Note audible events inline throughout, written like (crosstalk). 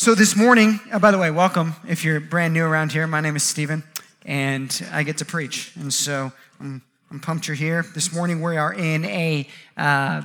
So, this morning, uh, by the way, welcome if you're brand new around here. My name is Stephen, and I get to preach. And so I'm, I'm pumped you're here. This morning, we are in a, uh,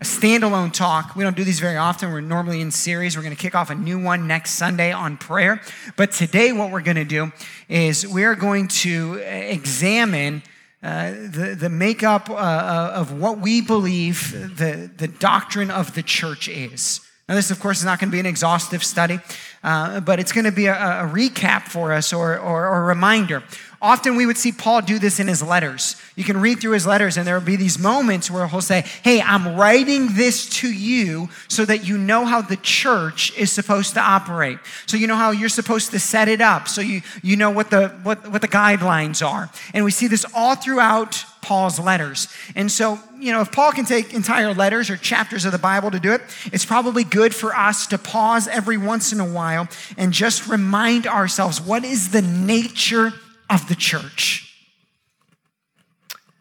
a standalone talk. We don't do these very often. We're normally in series. We're going to kick off a new one next Sunday on prayer. But today, what we're going to do is we're going to examine. Uh, the, the makeup uh, uh of what we believe the, the doctrine of the church is. Now, this, of course, is not going to be an exhaustive study, uh, but it's going to be a, a recap for us or, or, or a reminder. Often we would see Paul do this in his letters. You can read through his letters, and there will be these moments where he'll say, Hey, I'm writing this to you so that you know how the church is supposed to operate. So you know how you're supposed to set it up. So you, you know what the, what, what the guidelines are. And we see this all throughout Paul's letters. And so, you know, if Paul can take entire letters or chapters of the Bible to do it, it's probably good for us to pause every once in a while and just remind ourselves what is the nature of the church.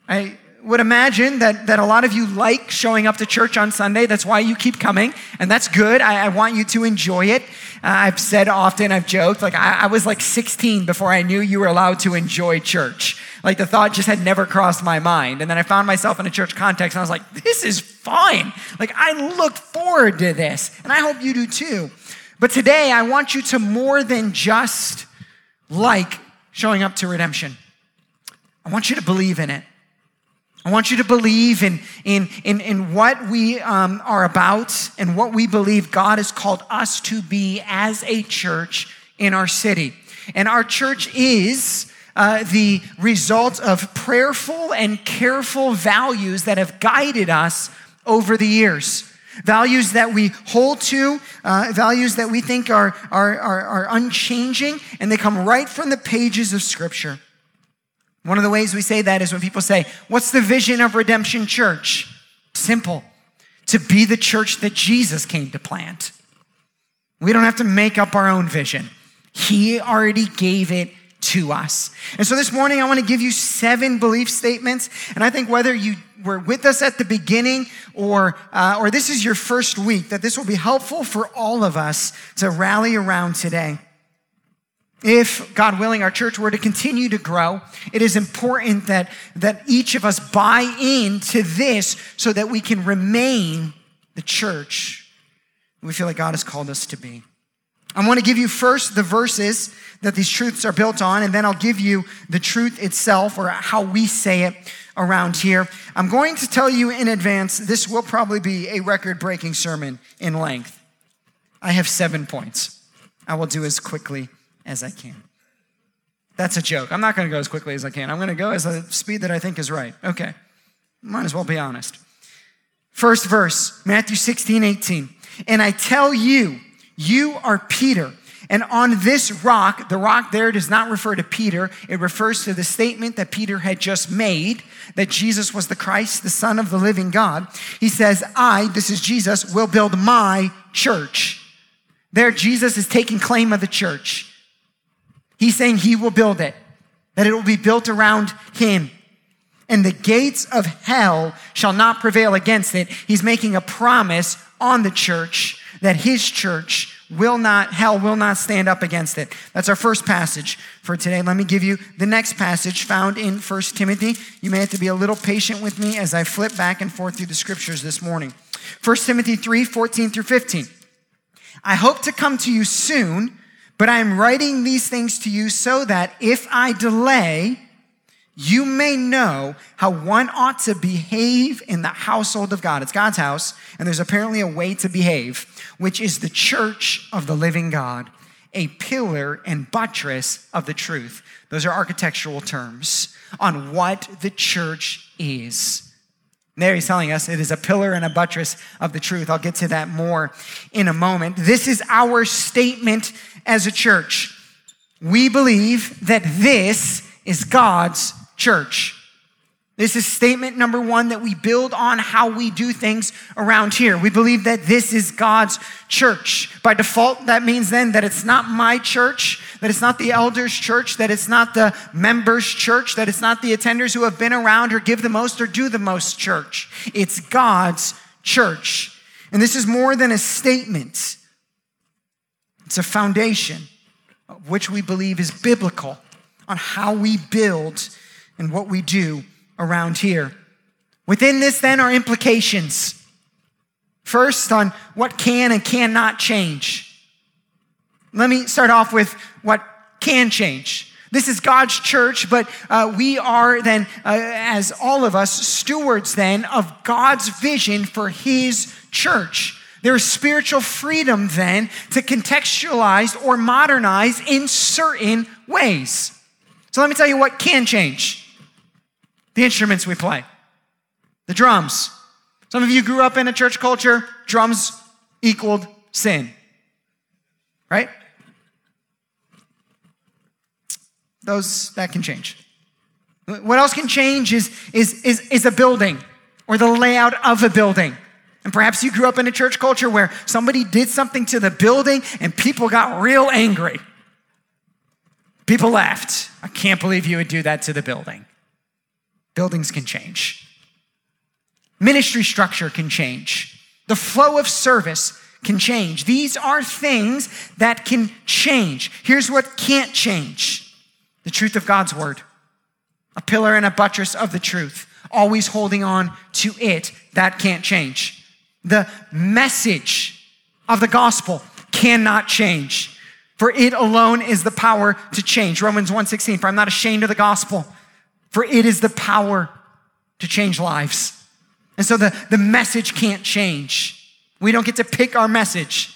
I would imagine that, that a lot of you like showing up to church on Sunday. That's why you keep coming, and that's good. I, I want you to enjoy it. Uh, I've said often, I've joked, like I, I was like 16 before I knew you were allowed to enjoy church. Like the thought just had never crossed my mind. And then I found myself in a church context and I was like, this is fine. Like I look forward to this. And I hope you do too. But today I want you to more than just like showing up to redemption. I want you to believe in it. I want you to believe in, in, in, in what we um, are about and what we believe God has called us to be as a church in our city. And our church is uh, the result of prayerful and careful values that have guided us over the years. Values that we hold to, uh, values that we think are, are, are, are unchanging, and they come right from the pages of Scripture. One of the ways we say that is when people say, What's the vision of Redemption Church? Simple to be the church that Jesus came to plant. We don't have to make up our own vision, He already gave it to us. And so this morning, I want to give you seven belief statements. And I think whether you were with us at the beginning or, uh, or this is your first week, that this will be helpful for all of us to rally around today. If, God willing, our church were to continue to grow, it is important that, that each of us buy into this so that we can remain the church we feel like God has called us to be. I want to give you first the verses that these truths are built on, and then I'll give you the truth itself or how we say it around here. I'm going to tell you in advance, this will probably be a record breaking sermon in length. I have seven points. I will do as quickly as I can. That's a joke. I'm not going to go as quickly as I can. I'm going to go as the speed that I think is right. Okay. Might as well be honest. First verse, Matthew 16, 18. And I tell you, you are Peter. And on this rock, the rock there does not refer to Peter. It refers to the statement that Peter had just made that Jesus was the Christ, the Son of the living God. He says, I, this is Jesus, will build my church. There, Jesus is taking claim of the church. He's saying he will build it, that it will be built around him. And the gates of hell shall not prevail against it. He's making a promise on the church that his church will not, hell will not stand up against it. That's our first passage for today. Let me give you the next passage found in 1 Timothy. You may have to be a little patient with me as I flip back and forth through the scriptures this morning. 1 Timothy 3 14 through 15. I hope to come to you soon but I am writing these things to you so that if I delay, you may know how one ought to behave in the household of God. It's God's house, and there's apparently a way to behave, which is the church of the living God, a pillar and buttress of the truth. Those are architectural terms on what the church is. There he's telling us it is a pillar and a buttress of the truth. I'll get to that more in a moment. This is our statement as a church. We believe that this is God's church. This is statement number one that we build on how we do things around here. We believe that this is God's church. By default, that means then that it's not my church, that it's not the elders' church, that it's not the members' church, that it's not the attenders who have been around or give the most or do the most church. It's God's church. And this is more than a statement. It's a foundation which we believe is biblical on how we build and what we do around here. Within this, then, are implications. First, on what can and cannot change. Let me start off with what can change. This is God's church, but uh, we are then, uh, as all of us, stewards then of God's vision for His church. There is spiritual freedom then to contextualize or modernize in certain ways. So let me tell you what can change the instruments we play, the drums. Some of you grew up in a church culture, drums equaled sin, right? Those, that can change. What else can change is, is, is, is a building or the layout of a building. And perhaps you grew up in a church culture where somebody did something to the building and people got real angry. People laughed. I can't believe you would do that to the building. Buildings can change. Ministry structure can change. The flow of service can change. These are things that can change. Here's what can't change the truth of God's word, a pillar and a buttress of the truth, always holding on to it. That can't change. The message of the gospel cannot change. For it alone is the power to change. Romans 1:16, for I'm not ashamed of the gospel, for it is the power to change lives. And so the, the message can't change. We don't get to pick our message.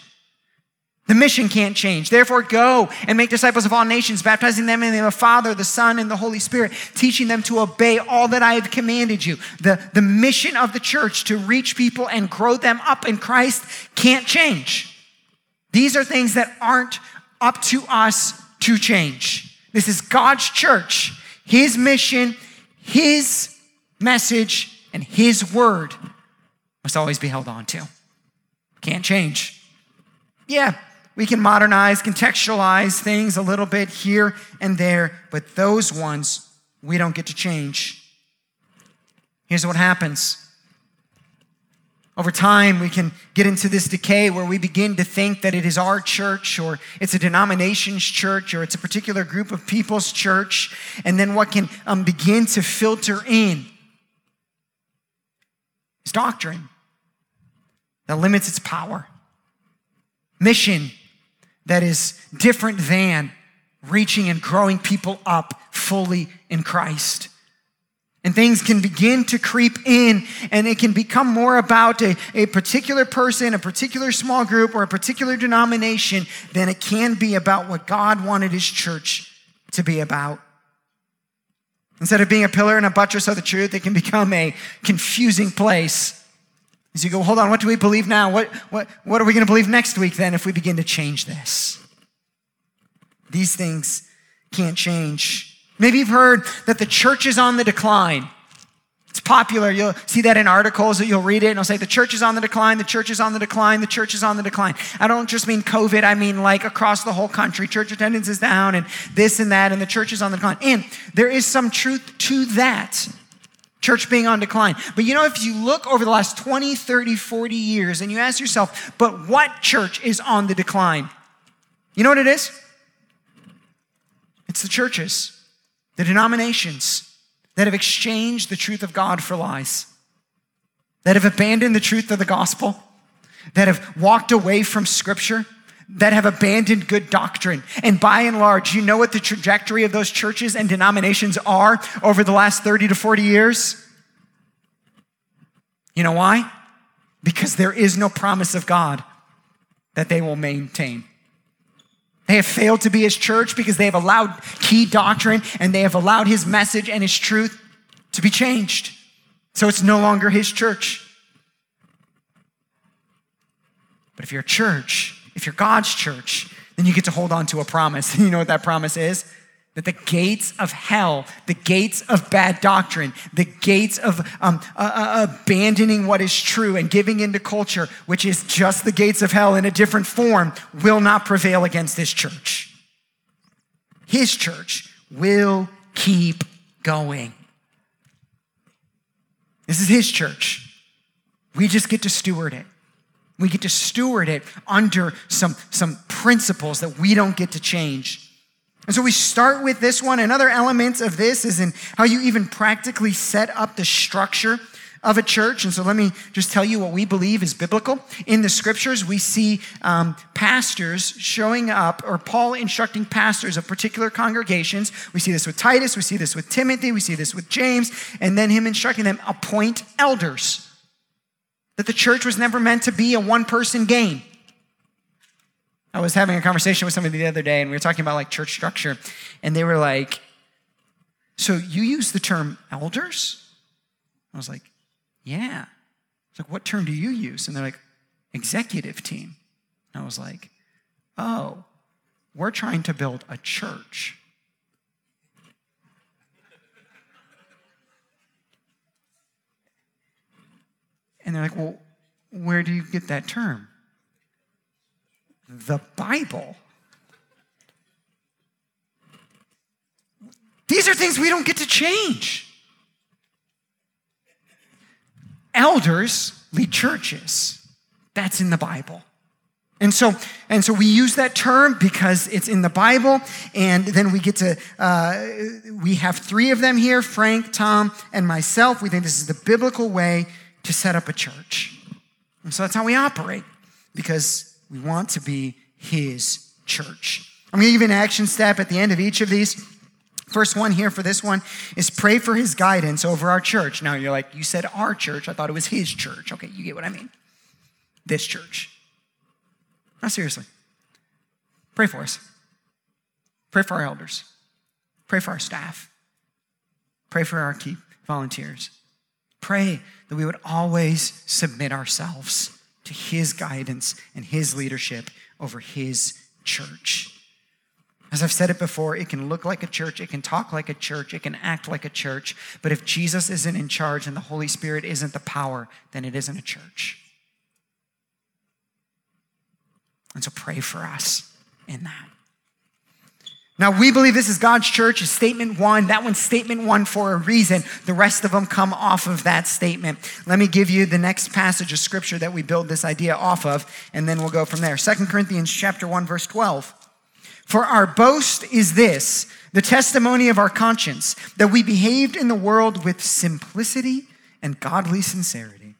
The mission can't change. Therefore, go and make disciples of all nations, baptizing them in the name of the Father, the Son, and the Holy Spirit, teaching them to obey all that I have commanded you. The, the mission of the church to reach people and grow them up in Christ can't change. These are things that aren't up to us to change. This is God's church, His mission, His message, and His word must always be held on to. Can't change. Yeah, we can modernize, contextualize things a little bit here and there, but those ones we don't get to change. Here's what happens. Over time, we can get into this decay where we begin to think that it is our church or it's a denomination's church or it's a particular group of people's church. And then what can um, begin to filter in is doctrine that limits its power, mission that is different than reaching and growing people up fully in Christ. And things can begin to creep in, and it can become more about a, a particular person, a particular small group, or a particular denomination than it can be about what God wanted His church to be about. Instead of being a pillar and a buttress of the truth, it can become a confusing place as you go, hold on, what do we believe now? What, what, what are we going to believe next week then if we begin to change this? These things can't change. Maybe you've heard that the church is on the decline. It's popular. You'll see that in articles that you'll read it and it'll say the church is on the decline, the church is on the decline, the church is on the decline. I don't just mean COVID, I mean like across the whole country. Church attendance is down and this and that, and the church is on the decline. And there is some truth to that church being on decline. But you know, if you look over the last 20, 30, 40 years and you ask yourself, but what church is on the decline? You know what it is? It's the churches, the denominations that have exchanged the truth of God for lies, that have abandoned the truth of the gospel, that have walked away from scripture, that have abandoned good doctrine. And by and large, you know what the trajectory of those churches and denominations are over the last 30 to 40 years? You know why? Because there is no promise of God that they will maintain. They have failed to be his church because they have allowed key doctrine and they have allowed his message and his truth to be changed. So it's no longer his church. But if you're a church, if you're God's church, then you get to hold on to a promise. (laughs) You know what that promise is? That the gates of hell, the gates of bad doctrine, the gates of um, uh, uh, abandoning what is true and giving into culture, which is just the gates of hell in a different form, will not prevail against this church. His church will keep going. This is his church. We just get to steward it. We get to steward it under some, some principles that we don't get to change. And so we start with this one. Another element of this is in how you even practically set up the structure of a church. And so let me just tell you what we believe is biblical. In the scriptures, we see um, pastors showing up, or Paul instructing pastors of particular congregations. We see this with Titus, we see this with Timothy, we see this with James, and then him instructing them appoint elders. That the church was never meant to be a one person game. I was having a conversation with somebody the other day, and we were talking about like church structure, and they were like, So you use the term elders? I was like, yeah. It's like, what term do you use? And they're like, executive team. And I was like, oh, we're trying to build a church. And they're like, well, where do you get that term? The Bible. These are things we don't get to change. Elders lead churches. That's in the Bible. And so, and so we use that term because it's in the Bible. And then we get to, uh, we have three of them here Frank, Tom, and myself. We think this is the biblical way to set up a church. And so that's how we operate because we want to be his church. I'm going to give you an action step at the end of each of these. First one here for this one is pray for his guidance over our church. Now you're like, you said our church. I thought it was his church. Okay, you get what I mean. This church. Now, seriously. Pray for us. Pray for our elders. Pray for our staff. Pray for our key volunteers. Pray that we would always submit ourselves to his guidance and his leadership over his church. As I've said it before, it can look like a church, it can talk like a church, it can act like a church. But if Jesus isn't in charge and the Holy Spirit isn't the power, then it isn't a church. And so pray for us in that. Now, we believe this is God's church, is statement one. That one's statement one for a reason. The rest of them come off of that statement. Let me give you the next passage of scripture that we build this idea off of, and then we'll go from there. Second Corinthians chapter 1, verse 12. For our boast is this the testimony of our conscience, that we behaved in the world with simplicity and godly sincerity,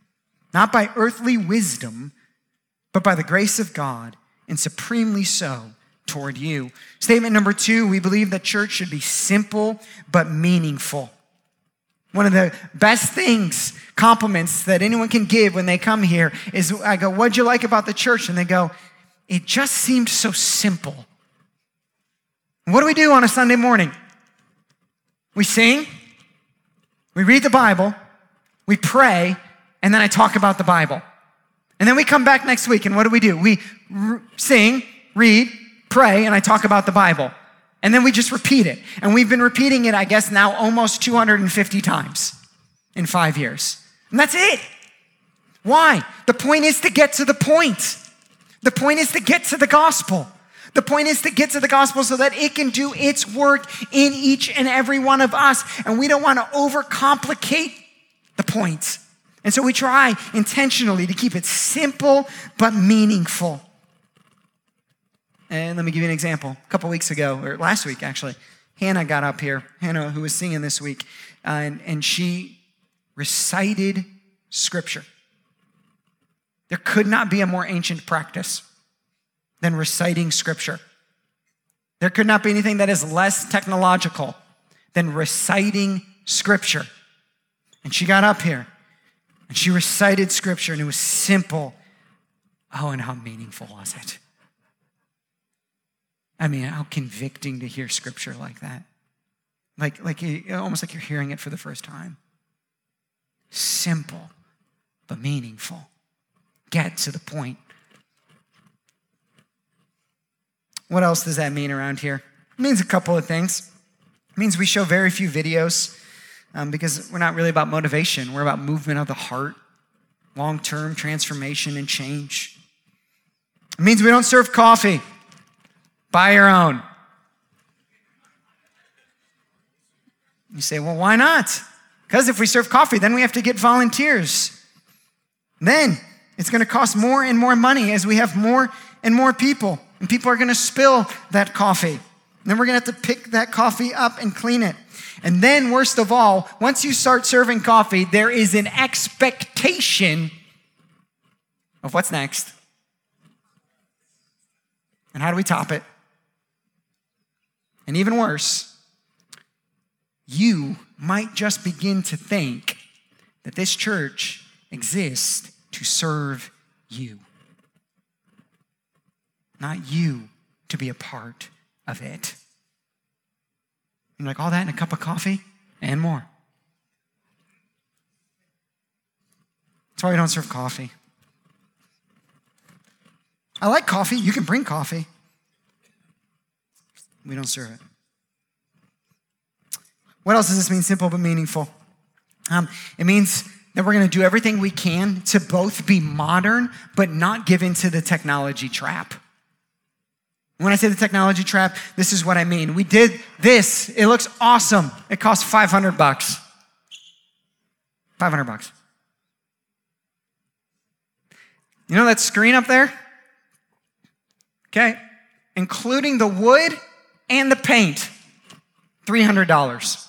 not by earthly wisdom, but by the grace of God, and supremely so toward you. Statement number two we believe that church should be simple but meaningful. One of the best things, compliments that anyone can give when they come here is I go, What'd you like about the church? And they go, It just seemed so simple. What do we do on a Sunday morning? We sing, we read the Bible, we pray, and then I talk about the Bible. And then we come back next week, and what do we do? We r- sing, read, pray, and I talk about the Bible. And then we just repeat it. And we've been repeating it, I guess, now almost 250 times in five years. And that's it. Why? The point is to get to the point. The point is to get to the gospel. The point is to get to the gospel so that it can do its work in each and every one of us. And we don't want to overcomplicate the point. And so we try intentionally to keep it simple but meaningful. And let me give you an example. A couple weeks ago, or last week actually, Hannah got up here, Hannah, who was singing this week, uh, and, and she recited scripture. There could not be a more ancient practice than reciting scripture. There could not be anything that is less technological than reciting scripture. And she got up here and she recited scripture and it was simple. Oh, and how meaningful was it? I mean, how convicting to hear scripture like that. Like, like almost like you're hearing it for the first time. Simple, but meaningful. Get to the point. What else does that mean around here? It means a couple of things. It means we show very few videos um, because we're not really about motivation. We're about movement of the heart, long term transformation and change. It means we don't serve coffee. Buy your own. You say, well, why not? Because if we serve coffee, then we have to get volunteers. Then it's going to cost more and more money as we have more and more people. and people are gonna spill that coffee. And then we're gonna have to pick that coffee up and clean it. And then, worst of all, once you start serving coffee, there is an expectation of what's next. And how do we top it? And even worse, you might just begin to think that this church exists to serve you, not you to be a part of it. And like all that in a cup of coffee and more. That's why we don't serve coffee. I like coffee. You can bring coffee. We don't serve it. What else does this mean? Simple but meaningful. Um, it means that we're going to do everything we can to both be modern but not give into the technology trap. When I say the technology trap, this is what I mean. We did this. It looks awesome. It costs 500 bucks. 500 bucks. You know that screen up there? Okay. Including the wood and the paint. $300.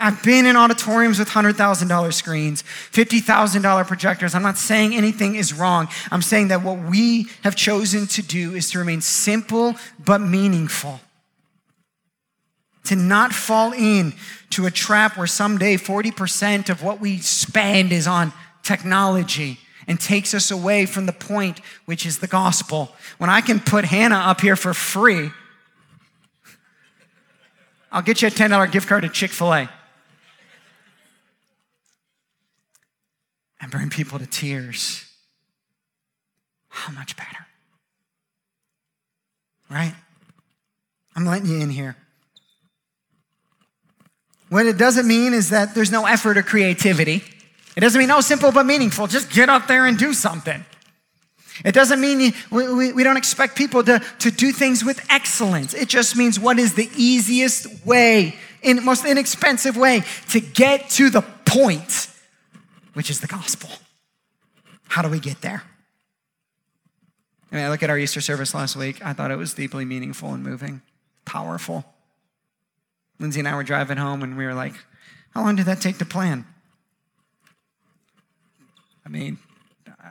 I've been in auditoriums with $100,000 screens, $50,000 projectors. I'm not saying anything is wrong. I'm saying that what we have chosen to do is to remain simple but meaningful. To not fall in to a trap where someday 40% of what we spend is on technology and takes us away from the point, which is the gospel. When I can put Hannah up here for free, I'll get you a $10 gift card to Chick fil A. and bring people to tears, how much better? Right? I'm letting you in here. What it doesn't mean is that there's no effort or creativity. It doesn't mean, oh, simple but meaningful. Just get up there and do something. It doesn't mean we, we, don't expect people to, to do things with excellence. It just means what is the easiest way, in most inexpensive way to get to the point which is the gospel. How do we get there? I mean, I look at our Easter service last week. I thought it was deeply meaningful and moving, powerful. Lindsay and I were driving home and we were like, how long did that take to plan? I mean,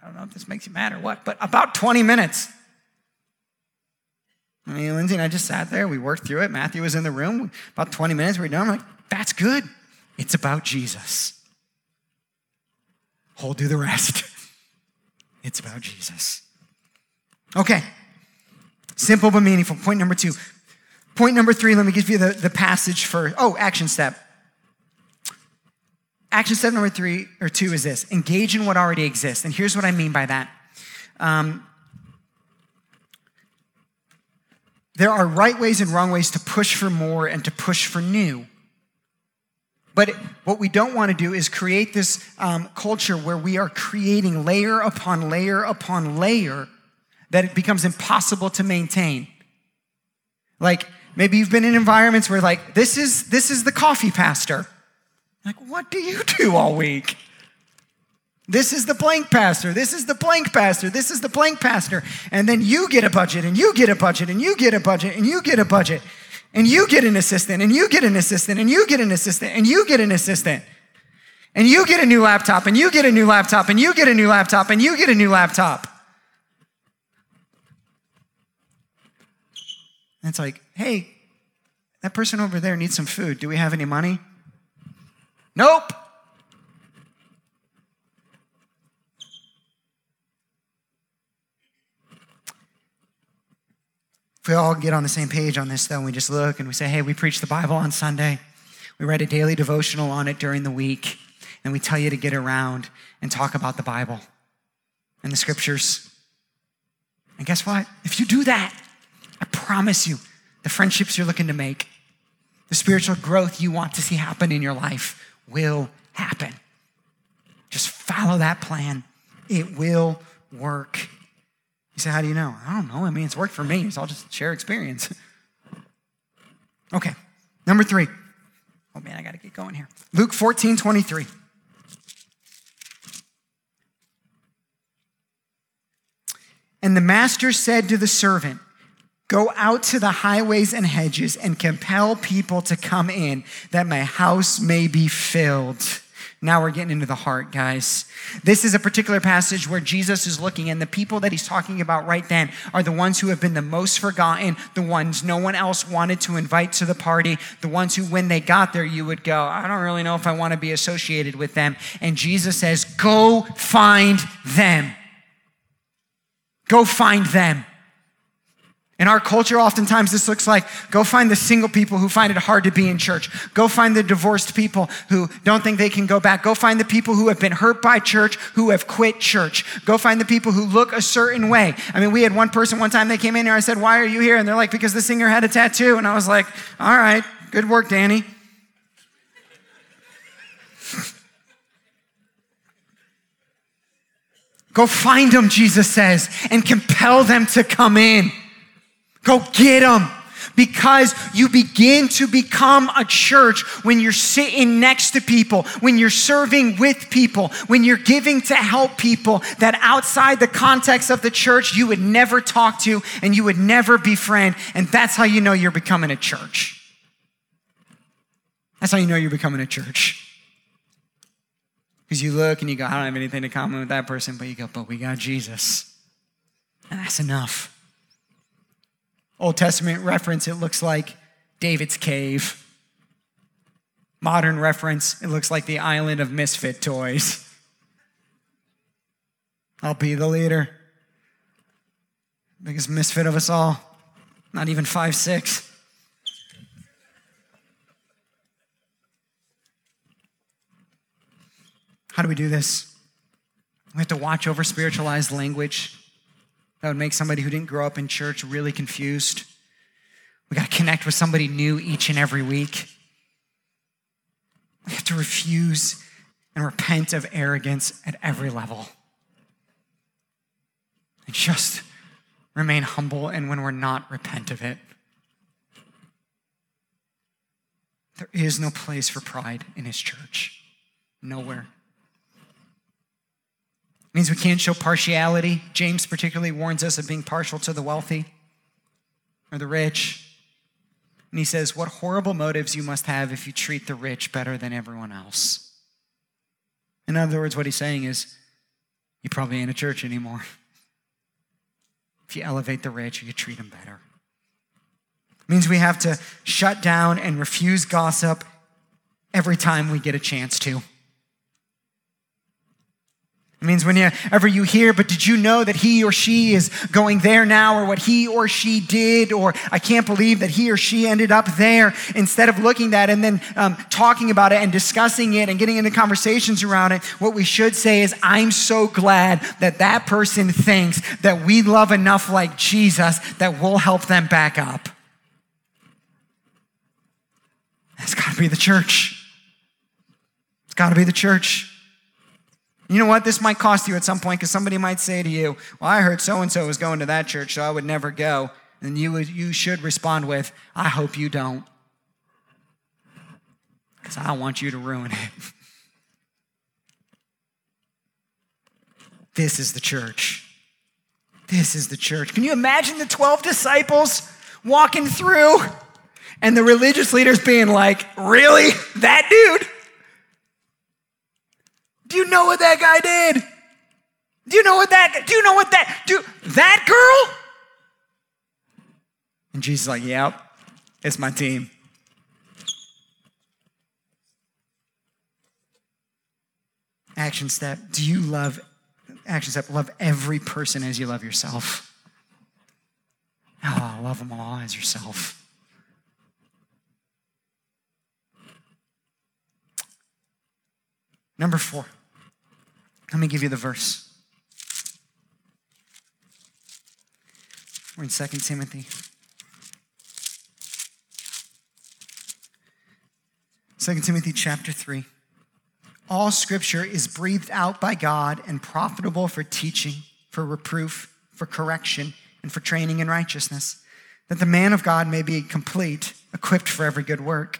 don't know if this makes you mad or what, but about 20 minutes. I mean, Lindsay and I just sat there. We worked through it. Matthew was in the room. About 20 minutes, we are done. I'm like, that's good. It's about Jesus. Hold do the rest. (laughs) It's about Jesus. Okay. Simple but meaningful. Point number two. Point number three, let me give you the, the passage for, oh, action step. Action step number three or two is this engage in what already exists. And here's what I mean by that. Um, there are right ways and wrong ways to push for more and to push for new. But what we don't want to do is create this um, culture where we are creating layer upon layer upon layer that it becomes impossible to maintain. Like maybe you've been in environments where like this is this is the coffee pastor. Like what do you do all week? This is the blank pastor. This is the blank pastor. This is the blank pastor. And then you get a budget and you get a budget and you get a budget and you get a budget and you get an assistant, and you get an assistant, and you get an assistant, and you get an assistant. And you get a new laptop, and you get a new laptop, and you get a new laptop, and you get a new laptop. And it's like, hey, that person over there needs some food. Do we have any money? Nope. If we all get on the same page on this, though, and we just look and we say, hey, we preach the Bible on Sunday, we write a daily devotional on it during the week, and we tell you to get around and talk about the Bible and the scriptures. And guess what? If you do that, I promise you, the friendships you're looking to make, the spiritual growth you want to see happen in your life will happen. Just follow that plan, it will work. You say, How do you know? I don't know. I mean, it's worked for me, so I'll just share experience. (laughs) okay, number three. Oh man, I got to get going here. Luke 14 23. And the master said to the servant, Go out to the highways and hedges and compel people to come in, that my house may be filled. Now we're getting into the heart, guys. This is a particular passage where Jesus is looking, and the people that he's talking about right then are the ones who have been the most forgotten, the ones no one else wanted to invite to the party, the ones who, when they got there, you would go, I don't really know if I want to be associated with them. And Jesus says, Go find them. Go find them. In our culture, oftentimes this looks like go find the single people who find it hard to be in church. Go find the divorced people who don't think they can go back. Go find the people who have been hurt by church, who have quit church. Go find the people who look a certain way. I mean, we had one person one time they came in here. I said, Why are you here? And they're like, Because the singer had a tattoo. And I was like, All right, good work, Danny. (laughs) Go find them, Jesus says, and compel them to come in. Go get them. Because you begin to become a church when you're sitting next to people, when you're serving with people, when you're giving to help people that outside the context of the church you would never talk to and you would never befriend. And that's how you know you're becoming a church. That's how you know you're becoming a church. Because you look and you go, I don't have anything in common with that person, but you go, but we got Jesus. And that's enough. Old Testament reference, it looks like David's cave. Modern reference, it looks like the island of misfit toys. I'll be the leader. Biggest misfit of us all. Not even five, six. How do we do this? We have to watch over spiritualized language that would make somebody who didn't grow up in church really confused. We got to connect with somebody new each and every week. We have to refuse and repent of arrogance at every level. And just remain humble, and when we're not, repent of it. There is no place for pride in his church. Nowhere means we can't show partiality. James particularly warns us of being partial to the wealthy or the rich. And he says, What horrible motives you must have if you treat the rich better than everyone else. In other words, what he's saying is, you probably ain't a church anymore. If you elevate the rich, you treat them better. It means we have to shut down and refuse gossip every time we get a chance to. It means whenever you hear, but did you know that he or she is going there now, or what he or she did, or I can't believe that he or she ended up there, instead of looking at it and then um, talking about it and discussing it and getting into conversations around it, what we should say is, I'm so glad that that person thinks that we love enough like Jesus that we'll help them back up. That's got to be the church. It's got to be the church. You know what? This might cost you at some point because somebody might say to you, Well, I heard so and so was going to that church, so I would never go. And you, you should respond with, I hope you don't. Because I want you to ruin it. (laughs) this is the church. This is the church. Can you imagine the 12 disciples walking through and the religious leaders being like, Really? That dude? Do you know what that guy did? Do you know what that, do you know what that, do, that girl? And Jesus is like, yep, it's my team. Action step. Do you love, action step, love every person as you love yourself? Oh, love them all as yourself. Number four. Let me give you the verse. We're in 2 Timothy. 2 Timothy chapter 3. All scripture is breathed out by God and profitable for teaching, for reproof, for correction, and for training in righteousness, that the man of God may be complete, equipped for every good work.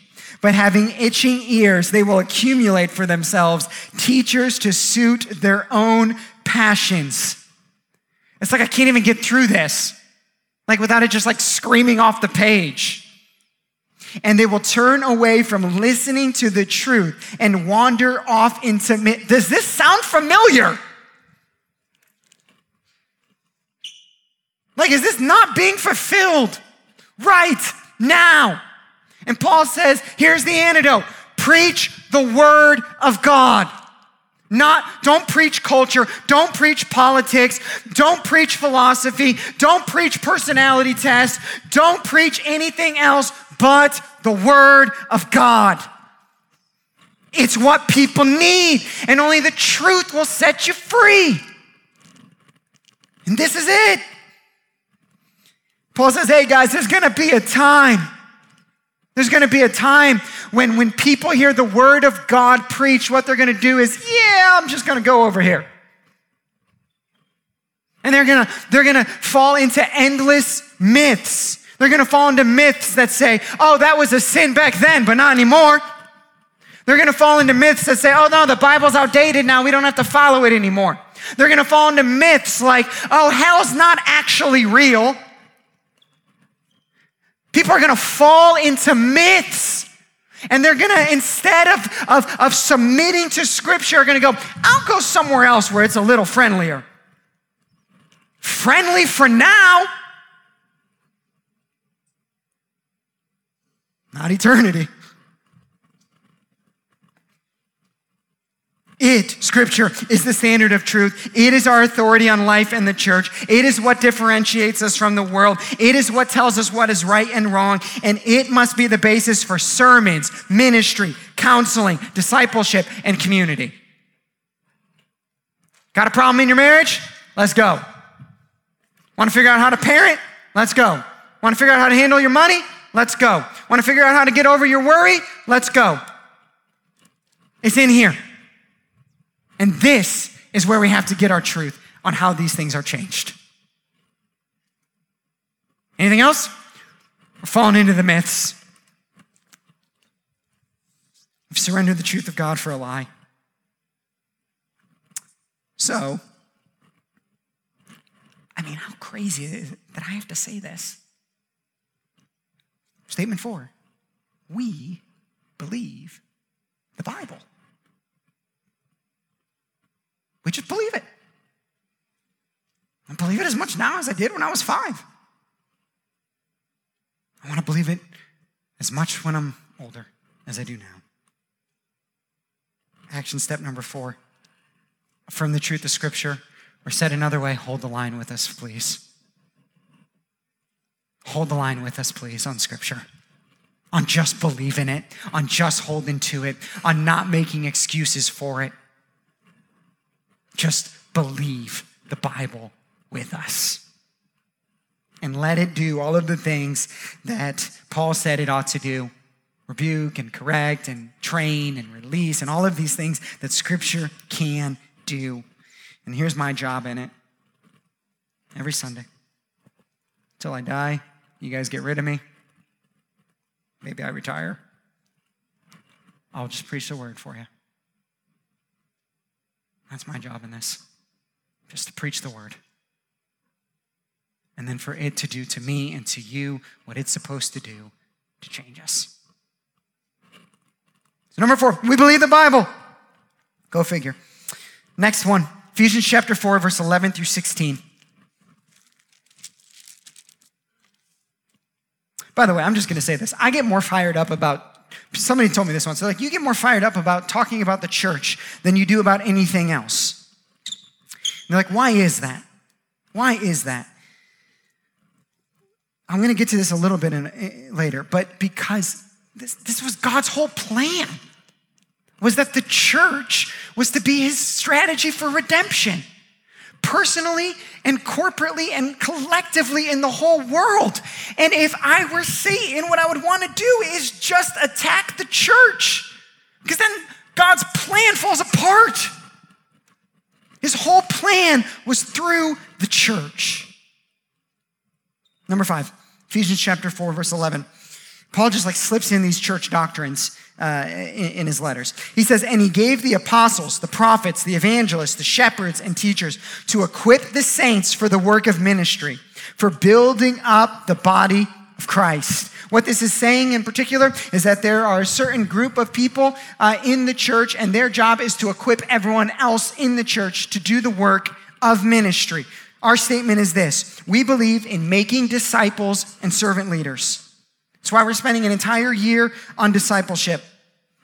but having itching ears, they will accumulate for themselves teachers to suit their own passions. It's like I can't even get through this, like without it just like screaming off the page and they will turn away from listening to the truth and wander off into. Does this sound familiar? Like, is this not being fulfilled right now? And Paul says, here's the antidote preach the word of God. Not, don't preach culture, don't preach politics, don't preach philosophy, don't preach personality tests, don't preach anything else but the Word of God. It's what people need, and only the truth will set you free. And this is it. Paul says, hey guys, there's gonna be a time. There's gonna be a time when, when people hear the word of God preached, what they're gonna do is, yeah, I'm just gonna go over here. And they're gonna, they're gonna fall into endless myths they're going to fall into myths that say, oh, that was a sin back then, but not anymore. They're going to fall into myths that say, oh, no, the Bible's outdated now. We don't have to follow it anymore. They're going to fall into myths like, oh, hell's not actually real. People are going to fall into myths. And they're going to, instead of, of, of submitting to Scripture, are going to go, I'll go somewhere else where it's a little friendlier. Friendly for now. not eternity. It, Scripture, is the standard of truth. It is our authority on life and the church. It is what differentiates us from the world. It is what tells us what is right and wrong. And it must be the basis for sermons, ministry, counseling, discipleship, and community. Got a problem in your marriage? Let's go. Want to figure out how to parent? Let's go. Want to figure out how to handle your money? Let's go. Want to figure out how to get over your worry? Let's go. It's in here. And this is where we have to get our truth on how these things are changed. Anything else? We're falling into the myths. We've surrendered the truth of God for a lie. So, I mean, how crazy is it that I have to say this? Statement four we believe the Bible. We just believe it. I believe it as much now as I did when I was five. I want to believe it as much when I'm older as I do now. Action step number four affirm the truth of Scripture, or said another way, hold the line with us, please. Hold the line with us, please, on Scripture, on just believing it, on just holding to it, on not making excuses for it. Just believe the Bible with us. And let it do all of the things that Paul said it ought to do rebuke and correct and train and release and all of these things that Scripture can do. And here's my job in it every Sunday till I die you guys get rid of me. Maybe I retire. I'll just preach the word for you. That's my job in this, just to preach the word. And then for it to do to me and to you what it's supposed to do to change us. So, number four, we believe the Bible. Go figure. Next one, Ephesians chapter 4, verse 11 through 16. By the way, I'm just going to say this. I get more fired up about somebody told me this once. They're like, you get more fired up about talking about the church than you do about anything else. And they're like, why is that? Why is that? I'm going to get to this a little bit in, eh, later, but because this, this was God's whole plan was that the church was to be his strategy for redemption. Personally and corporately and collectively in the whole world. And if I were Satan, what I would want to do is just attack the church because then God's plan falls apart. His whole plan was through the church. Number five, Ephesians chapter 4, verse 11. Paul just like slips in these church doctrines uh, in, in his letters. He says, And he gave the apostles, the prophets, the evangelists, the shepherds, and teachers to equip the saints for the work of ministry, for building up the body of Christ. What this is saying in particular is that there are a certain group of people uh, in the church, and their job is to equip everyone else in the church to do the work of ministry. Our statement is this we believe in making disciples and servant leaders. That's why we're spending an entire year on discipleship.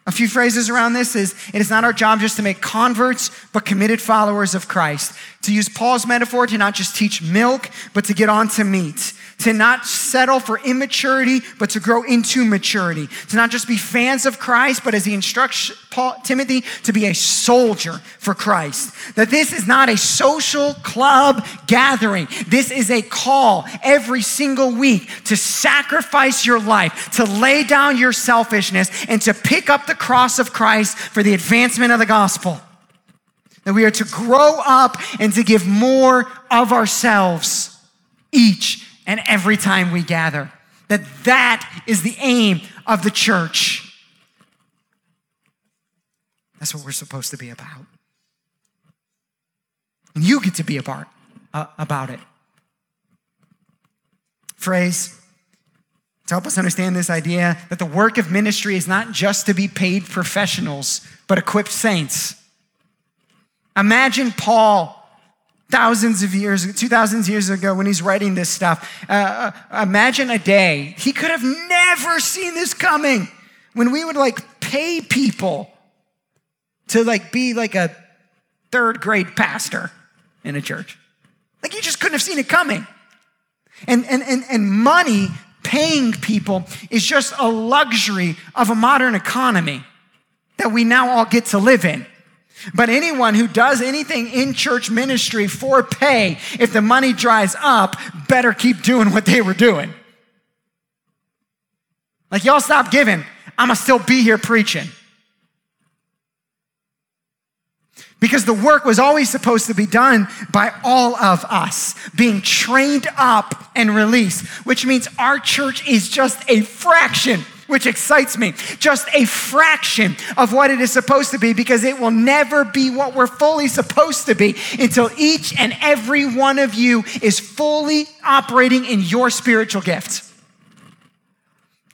A few phrases around this is it is not our job just to make converts, but committed followers of Christ. To use Paul's metaphor, to not just teach milk, but to get on to meat to not settle for immaturity, but to grow into maturity, to not just be fans of Christ, but as he instructs Paul, Timothy, to be a soldier for Christ. That this is not a social club gathering. This is a call every single week to sacrifice your life, to lay down your selfishness, and to pick up the cross of Christ for the advancement of the gospel. That we are to grow up and to give more of ourselves each and every time we gather. That that is the aim of the church. That's what we're supposed to be about. And you get to be about, uh, about it. Phrase to help us understand this idea that the work of ministry is not just to be paid professionals, but equipped saints. Imagine Paul thousands of years, 2,000 years ago when he's writing this stuff. Uh, uh, imagine a day. He could have never seen this coming when we would like pay people to like be like a third grade pastor in a church. Like you just couldn't have seen it coming. And, and, and, and money paying people is just a luxury of a modern economy that we now all get to live in. But anyone who does anything in church ministry for pay, if the money dries up, better keep doing what they were doing. Like, y'all stop giving, I'm gonna still be here preaching. Because the work was always supposed to be done by all of us, being trained up and released, which means our church is just a fraction which excites me. Just a fraction of what it is supposed to be because it will never be what we're fully supposed to be until each and every one of you is fully operating in your spiritual gift.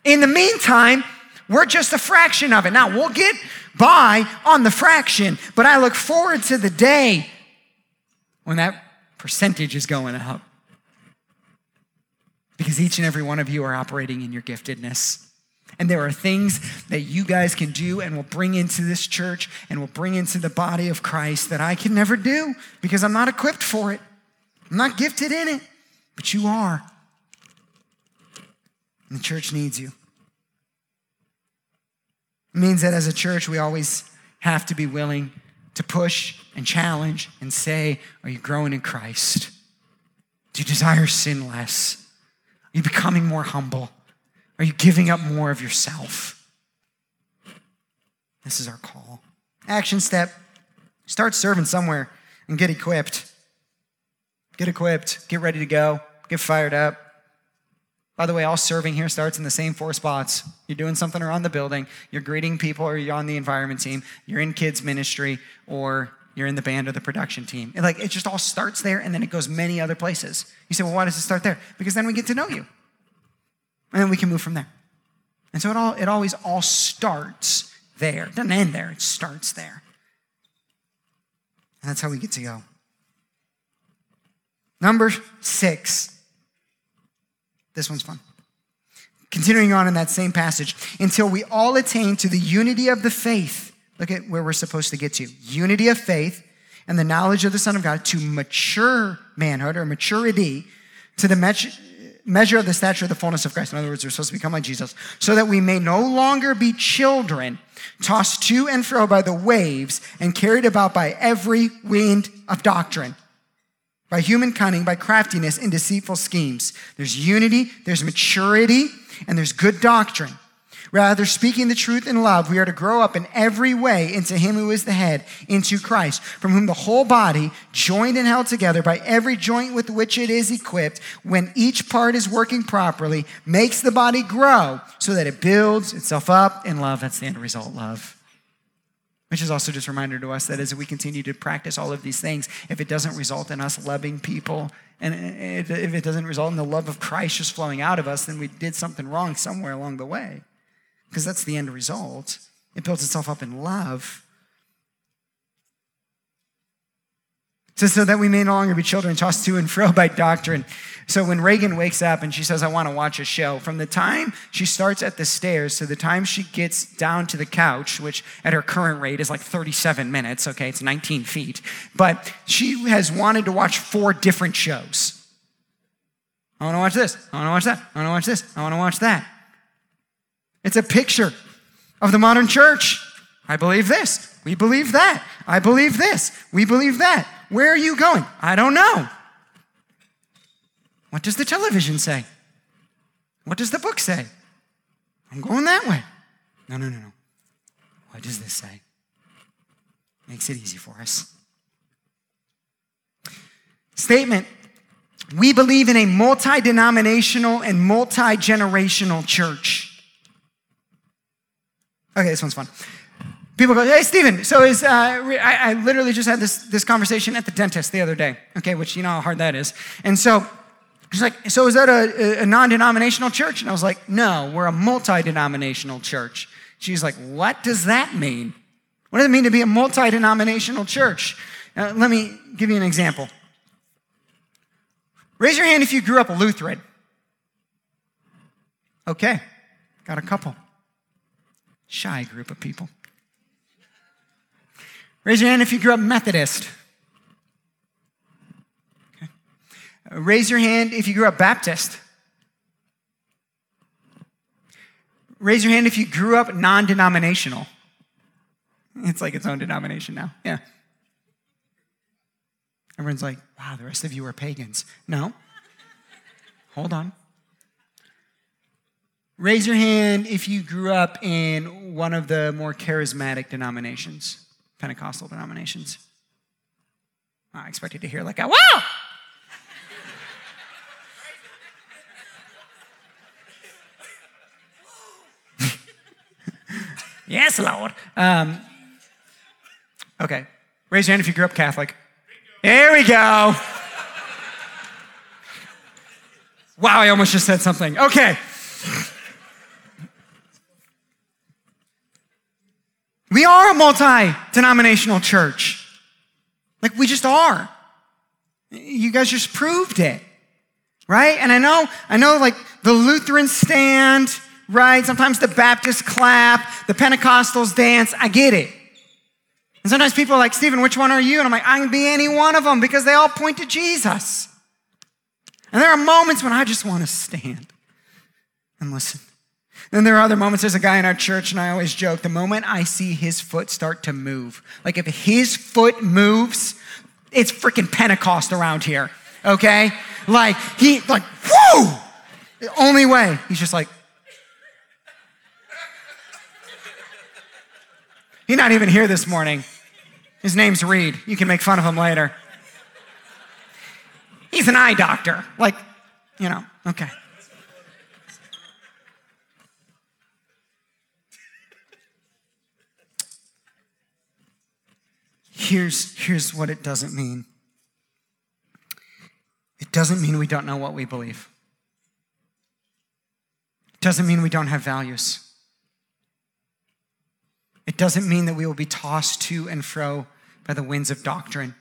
In the meantime, we're just a fraction of it. Now, we'll get by on the fraction, but I look forward to the day when that percentage is going up. Because each and every one of you are operating in your giftedness. And there are things that you guys can do and will bring into this church and will bring into the body of Christ that I can never do because I'm not equipped for it. I'm not gifted in it, but you are. And the church needs you. It means that as a church, we always have to be willing to push and challenge and say, Are you growing in Christ? Do you desire sin less? Are you becoming more humble? Are you giving up more of yourself? This is our call. Action step start serving somewhere and get equipped. Get equipped, get ready to go, get fired up. By the way, all serving here starts in the same four spots. You're doing something around the building, you're greeting people, or you're on the environment team, you're in kids' ministry, or you're in the band or the production team. And like it just all starts there and then it goes many other places. You say, well, why does it start there? Because then we get to know you. And then we can move from there. And so it, all, it always all starts there. It doesn't end there, it starts there. And that's how we get to go. Number six. This one's fun. Continuing on in that same passage, until we all attain to the unity of the faith. Look at where we're supposed to get to unity of faith and the knowledge of the Son of God to mature manhood or maturity to the measure of the stature of the fullness of Christ. In other words, we're supposed to become like Jesus, so that we may no longer be children, tossed to and fro by the waves and carried about by every wind of doctrine. by human cunning, by craftiness, and deceitful schemes. There's unity, there's maturity, and there's good doctrine. Rather, speaking the truth in love, we are to grow up in every way into Him who is the head, into Christ, from whom the whole body, joined and held together by every joint with which it is equipped, when each part is working properly, makes the body grow so that it builds itself up in love. That's the end result, love. Which is also just a reminder to us that as we continue to practice all of these things, if it doesn't result in us loving people, and if it doesn't result in the love of Christ just flowing out of us, then we did something wrong somewhere along the way because that's the end result. It builds itself up in love. So, so that we may no longer be children tossed to and fro (laughs) by doctrine. So when Reagan wakes up and she says, I want to watch a show, from the time she starts at the stairs to the time she gets down to the couch, which at her current rate is like 37 minutes, okay, it's 19 feet, but she has wanted to watch four different shows. I want to watch this. I want to watch that. I want to watch this. I want to watch that. It's a picture of the modern church. I believe this. We believe that. I believe this. We believe that. Where are you going? I don't know. What does the television say? What does the book say? I'm going that way. No, no, no, no. What does this say? Makes it easy for us. Statement We believe in a multi denominational and multi generational church. Okay, this one's fun. People go, hey, Stephen, so is, uh, I, I literally just had this, this conversation at the dentist the other day, okay, which you know how hard that is. And so she's like, so is that a, a non denominational church? And I was like, no, we're a multi denominational church. She's like, what does that mean? What does it mean to be a multi denominational church? Uh, let me give you an example. Raise your hand if you grew up a Lutheran. Okay, got a couple shy group of people. Raise your hand if you grew up Methodist. Okay. Raise your hand if you grew up Baptist. Raise your hand if you grew up non denominational. It's like its own denomination now. Yeah. Everyone's like, wow, the rest of you are pagans. No. Hold on. Raise your hand if you grew up in one of the more charismatic denominations, Pentecostal denominations. I expected to hear like a wow. (laughs) yes, Lord. Um, okay, raise your hand if you grew up Catholic. There we go. Wow, I almost just said something. Okay. We are a multi denominational church. Like, we just are. You guys just proved it, right? And I know, I know, like, the Lutherans stand, right? Sometimes the Baptists clap, the Pentecostals dance. I get it. And sometimes people are like, Stephen, which one are you? And I'm like, I can be any one of them because they all point to Jesus. And there are moments when I just want to stand and listen. Then there are other moments. There's a guy in our church, and I always joke the moment I see his foot start to move, like if his foot moves, it's freaking Pentecost around here, okay? Like, he, like, whoo! The only way. He's just like, he's not even here this morning. His name's Reed. You can make fun of him later. He's an eye doctor. Like, you know, okay. Here's, here's what it doesn't mean it doesn't mean we don't know what we believe, it doesn't mean we don't have values. It doesn't mean that we will be tossed to and fro by the winds of doctrine.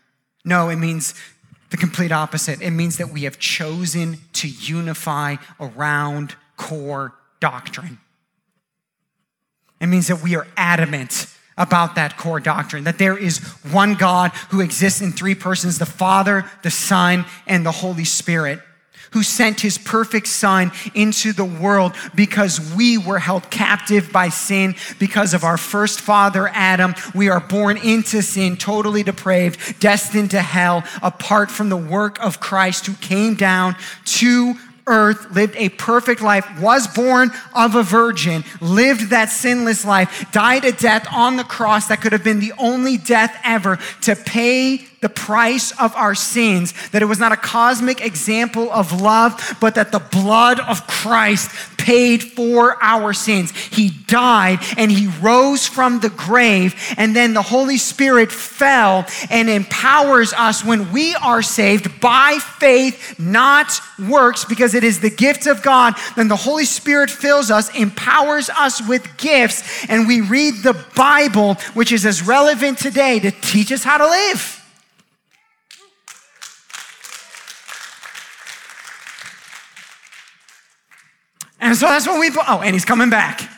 No, it means the complete opposite. It means that we have chosen to unify around core doctrine. It means that we are adamant about that core doctrine that there is one God who exists in three persons the Father, the Son, and the Holy Spirit, who sent his perfect son into the world because we were held captive by sin because of our first father, Adam. We are born into sin, totally depraved, destined to hell, apart from the work of Christ who came down to earth, lived a perfect life, was born of a virgin, lived that sinless life, died a death on the cross that could have been the only death ever to pay the price of our sins, that it was not a cosmic example of love, but that the blood of Christ paid for our sins. He died and he rose from the grave, and then the Holy Spirit fell and empowers us when we are saved by faith, not works, because it is the gift of God. Then the Holy Spirit fills us, empowers us with gifts, and we read the Bible, which is as relevant today to teach us how to live. And so that's what we, oh, and he's coming back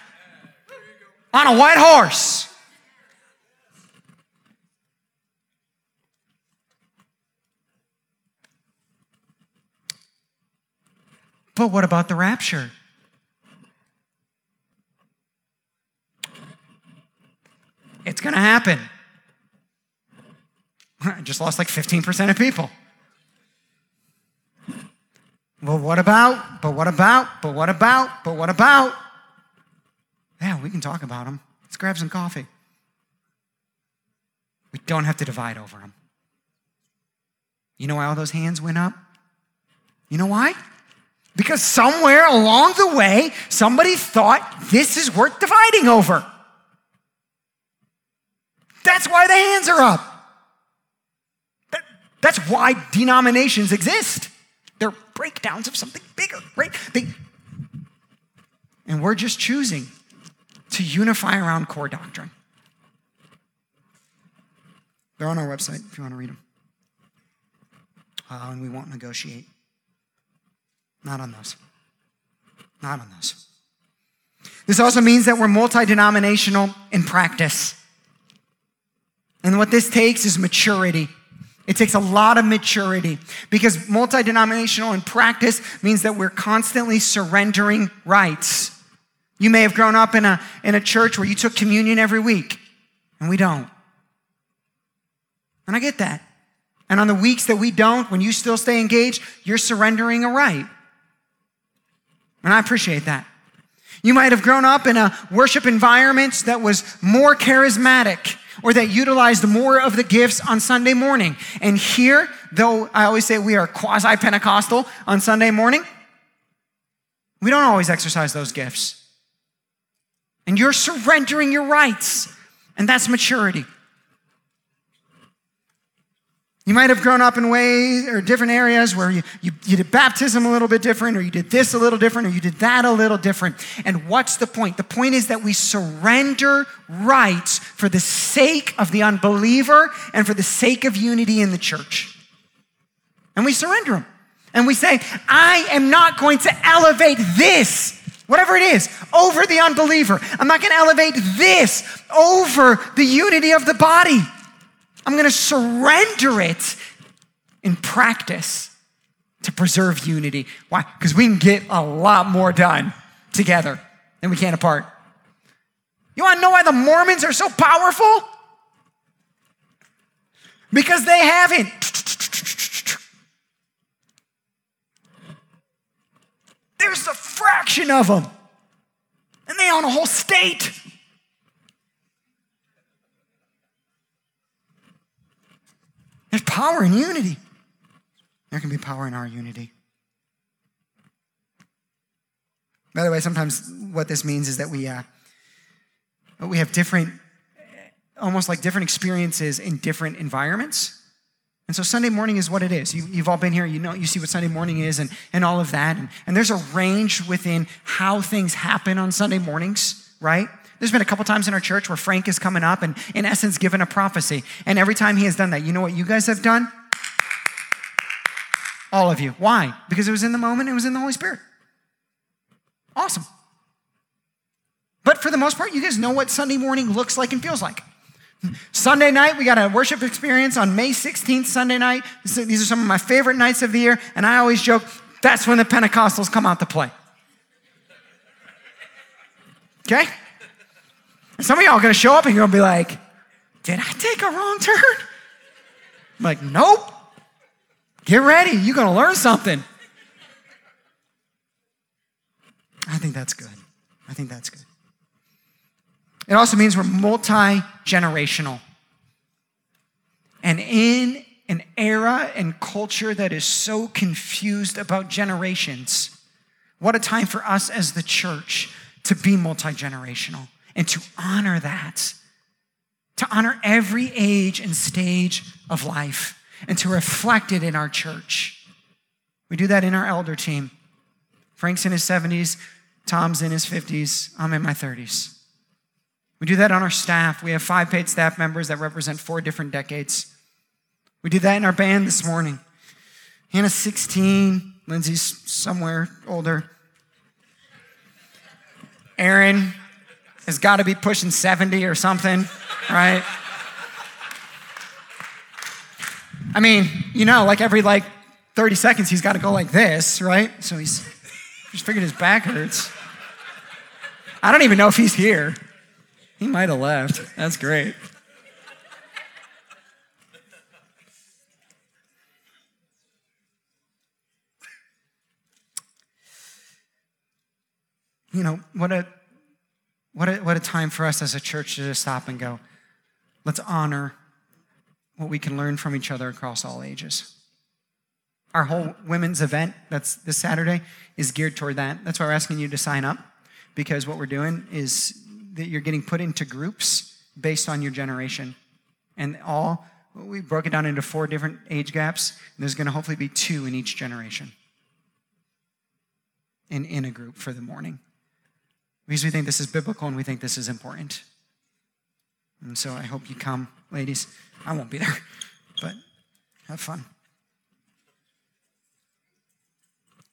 on a white horse. But what about the rapture? It's going to happen. (laughs) I just lost like 15% of people. Well, what about? But what about? But what about? But what about? Yeah, we can talk about them. Let's grab some coffee. We don't have to divide over them. You know why all those hands went up? You know why? Because somewhere along the way, somebody thought this is worth dividing over. That's why the hands are up. That, that's why denominations exist. Breakdowns of something bigger, right? They, and we're just choosing to unify around core doctrine. They're on our website if you want to read them. Uh, and we won't negotiate. Not on those. Not on those. This also means that we're multi denominational in practice. And what this takes is maturity. It takes a lot of maturity because multi denominational in practice means that we're constantly surrendering rights. You may have grown up in a, in a church where you took communion every week, and we don't. And I get that. And on the weeks that we don't, when you still stay engaged, you're surrendering a right. And I appreciate that. You might have grown up in a worship environment that was more charismatic or that utilized more of the gifts on Sunday morning. And here, though I always say we are quasi Pentecostal on Sunday morning, we don't always exercise those gifts. And you're surrendering your rights, and that's maturity. You might have grown up in ways or different areas where you, you, you, did baptism a little bit different, or you did this a little different, or you did that a little different. And what's the point? The point is that we surrender rights for the sake of the unbeliever and for the sake of unity in the church. And we surrender them. And we say, I am not going to elevate this, whatever it is, over the unbeliever. I'm not going to elevate this over the unity of the body. I'm going to surrender it in practice to preserve unity. Why? Because we can get a lot more done together than we can apart. You want to know why the Mormons are so powerful? Because they haven't. There's a fraction of them, and they own a whole state. There's power in unity. There can be power in our unity. By the way, sometimes what this means is that we, uh, we have different, almost like different experiences in different environments. And so Sunday morning is what it is. You, have all been here, you know, you see what Sunday morning is and, and all of that. And, and there's a range within how things happen on Sunday mornings, right? There's been a couple times in our church where Frank is coming up and, in essence, given a prophecy. And every time he has done that, you know what you guys have done? All of you. Why? Because it was in the moment, it was in the Holy Spirit. Awesome. But for the most part, you guys know what Sunday morning looks like and feels like. Sunday night, we got a worship experience on May 16th, Sunday night. These are some of my favorite nights of the year. And I always joke That's when the Pentecostals come out to play. Okay? And some of y'all are gonna show up and you're gonna be like, Did I take a wrong turn? I'm like, Nope. Get ready. You're gonna learn something. I think that's good. I think that's good. It also means we're multi generational. And in an era and culture that is so confused about generations, what a time for us as the church to be multi generational and to honor that, to honor every age and stage of life, and to reflect it in our church. We do that in our elder team. Frank's in his 70s, Tom's in his 50s, I'm in my 30s. We do that on our staff. We have five paid staff members that represent four different decades. We did that in our band this morning. Hannah's 16, Lindsay's somewhere older. Aaron has got to be pushing 70 or something, right? I mean, you know, like every like 30 seconds he's got to go like this, right? So he's just figured his back hurts. I don't even know if he's here. He might have left. That's great. You know, what a what a, what a time for us as a church to just stop and go, let's honor what we can learn from each other across all ages. Our whole women's event that's this Saturday is geared toward that. That's why we're asking you to sign up because what we're doing is that you're getting put into groups based on your generation. And all, we broke it down into four different age gaps. there's going to hopefully be two in each generation and in a group for the morning. Because we think this is biblical and we think this is important. And so I hope you come, ladies. I won't be there, (laughs) but have fun.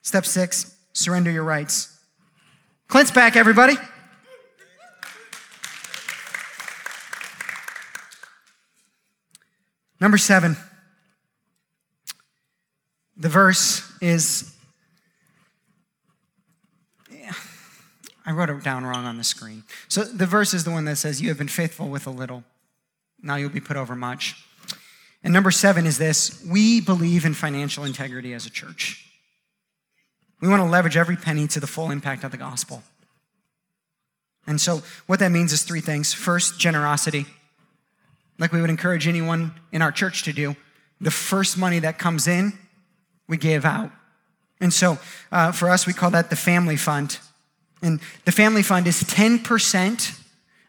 Step six surrender your rights. Clint's back, everybody. Number seven, the verse is, I wrote it down wrong on the screen. So the verse is the one that says, You have been faithful with a little, now you'll be put over much. And number seven is this we believe in financial integrity as a church. We want to leverage every penny to the full impact of the gospel. And so, what that means is three things. First, generosity like we would encourage anyone in our church to do. The first money that comes in, we give out. And so uh, for us, we call that the family fund. And the family fund is 10%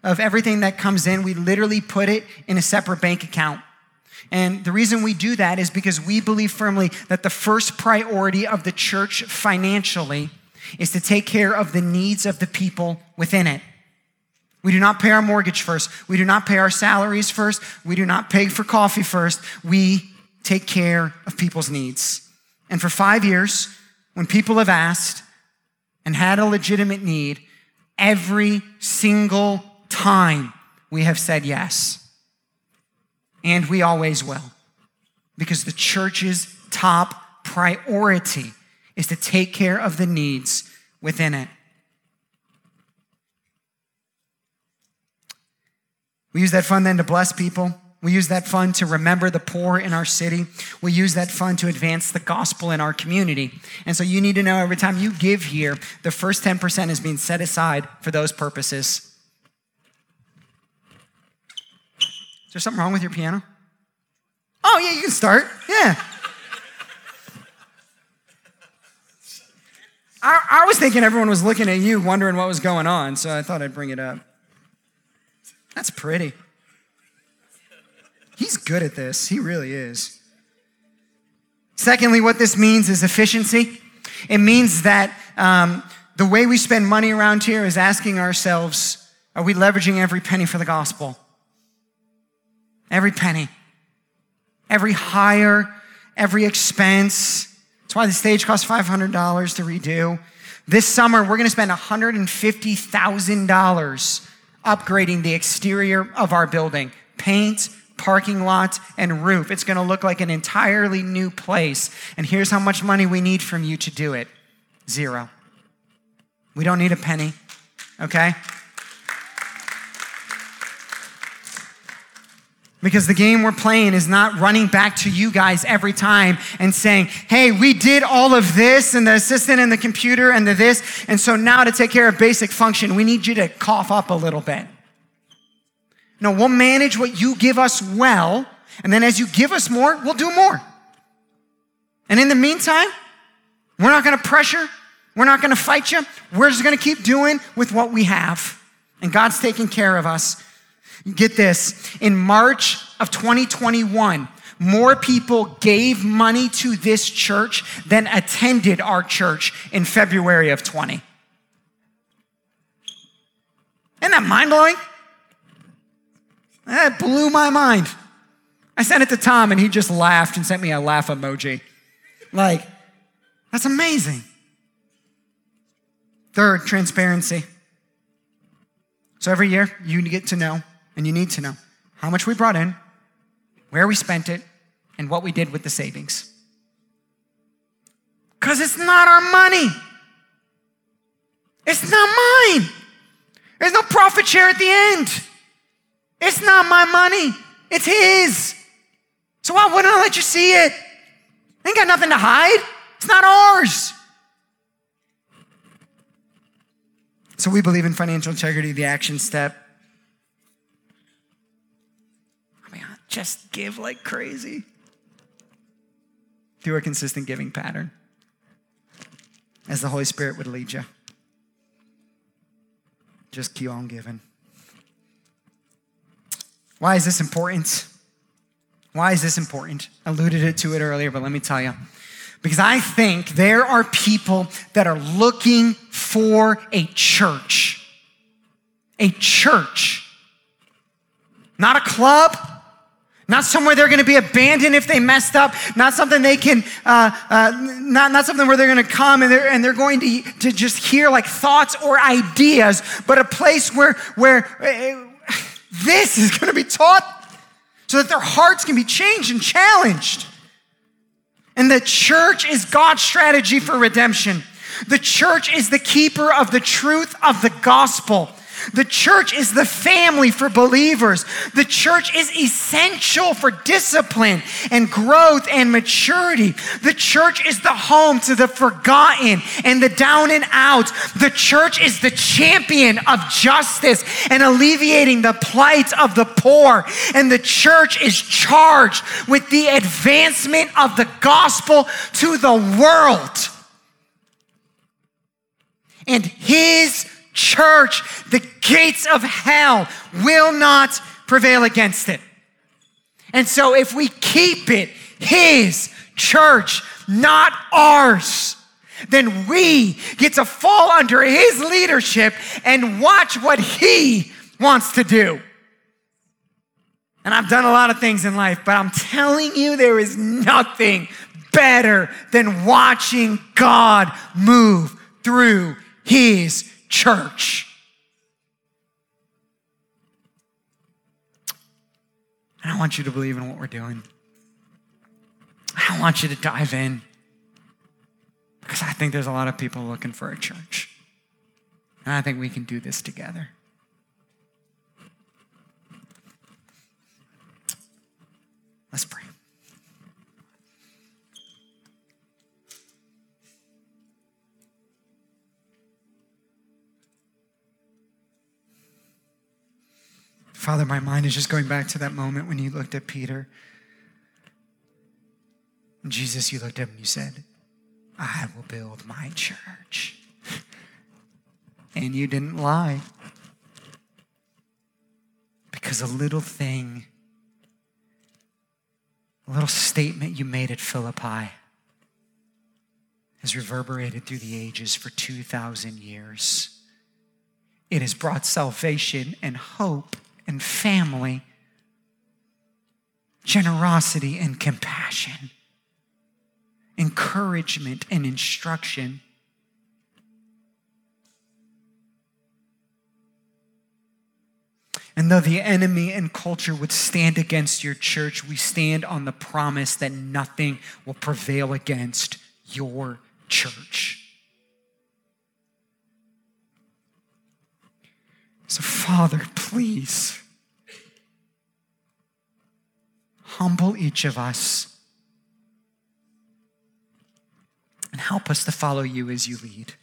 of everything that comes in. We literally put it in a separate bank account. And the reason we do that is because we believe firmly that the first priority of the church financially is to take care of the needs of the people within it. We do not pay our mortgage first. We do not pay our salaries first. We do not pay for coffee first. We take care of people's needs. And for five years, when people have asked and had a legitimate need, every single time we have said yes. And we always will. Because the church's top priority is to take care of the needs within it. We use that fund then to bless people. We use that fund to remember the poor in our city. We use that fund to advance the gospel in our community. And so you need to know every time you give here, the first 10% is being set aside for those purposes. Is there something wrong with your piano? Oh, yeah, you can start. Yeah. I, I was thinking everyone was looking at you, wondering what was going on, so I thought I'd bring it up. That's pretty. He's good at this. He really is. Secondly, what this means is efficiency. It means that um, the way we spend money around here is asking ourselves are we leveraging every penny for the gospel? Every penny. Every hire, every expense. That's why the stage costs $500 to redo. This summer, we're going to spend $150,000 upgrading the exterior of our building paint, parking lot, and roof. It's going to look like an entirely new place. And here's how much money we need from you to do it zero. We don't need a penny, okay? Because the game we're playing is not running back to you guys every time and saying, hey, we did all of this and the assistant and the computer and the this. And so now to take care of basic function, we need you to cough up a little bit. No, we'll manage what you give us well. And then as you give us more, we'll do more. And in the meantime, we're not going to pressure. We're not going to fight you. We're just going to keep doing with what we have. And God's taking care of us. Get this. In March of 2021, more people gave money to this church than attended our church in February of 20. Isn't that mind blowing? That blew my mind. I sent it to Tom and he just laughed and sent me a laugh emoji. Like, that's amazing. Third, transparency. So every year you get to know and you need to know how much we brought in, where we spent it, and what we did with the savings. Because it's not our money. It's not mine. There's no profit share at the end. It's not my money, it's His. So why wouldn't I let you see it? I ain't got nothing to hide. It's not ours. So we believe in financial integrity, the action step. just give like crazy through a consistent giving pattern as the Holy Spirit would lead you. Just keep on giving. Why is this important? Why is this important? I alluded to it earlier, but let me tell you. Because I think there are people that are looking for a church. A church. Not a club, not somewhere they're going to be abandoned if they messed up. Not something they can, uh, uh, not, not something where they're going to come and they're, and they're going to, to just hear like thoughts or ideas, but a place where, where uh, this is going to be taught so that their hearts can be changed and challenged. And the church is God's strategy for redemption. The church is the keeper of the truth of the gospel. The church is the family for believers. The church is essential for discipline and growth and maturity. The church is the home to the forgotten and the down and out. The church is the champion of justice and alleviating the plight of the poor. And the church is charged with the advancement of the gospel to the world. And his church, the gates of hell will not prevail against it. And so if we keep it his church, not ours, then we get to fall under his leadership and watch what he wants to do. And I've done a lot of things in life, but I'm telling you, there is nothing better than watching God move through his church. And I want you to believe in what we're doing. I want you to dive in because I think there's a lot of people looking for a church. And I think we can do this together. Father, my mind is just going back to that moment when you looked at Peter. Jesus, you looked at him and you said, I will build my church. and you didn't lie. Because a little thing, a little statement you made at Philippi has reverberated through the ages for 2,000 years. It has brought salvation and hope and family, generosity and compassion, encouragement and instruction. And though the enemy and culture would stand against your church, we stand on the promise that nothing will prevail against your church. So, Father, please humble each of us and help us to follow you as you lead.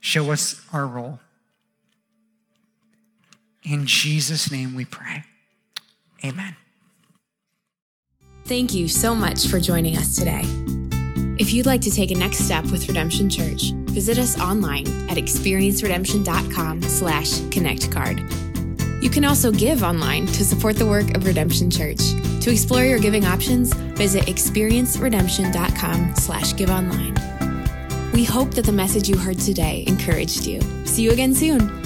Show us our role. In Jesus' name we pray. Amen. Thank you so much for joining us today. If you'd like to take a next step with Redemption Church, visit us online at experienceredemption.com slash connectcard. You can also give online to support the work of Redemption Church. To explore your giving options, visit experienceredemption.com slash give online. We hope that the message you heard today encouraged you. See you again soon.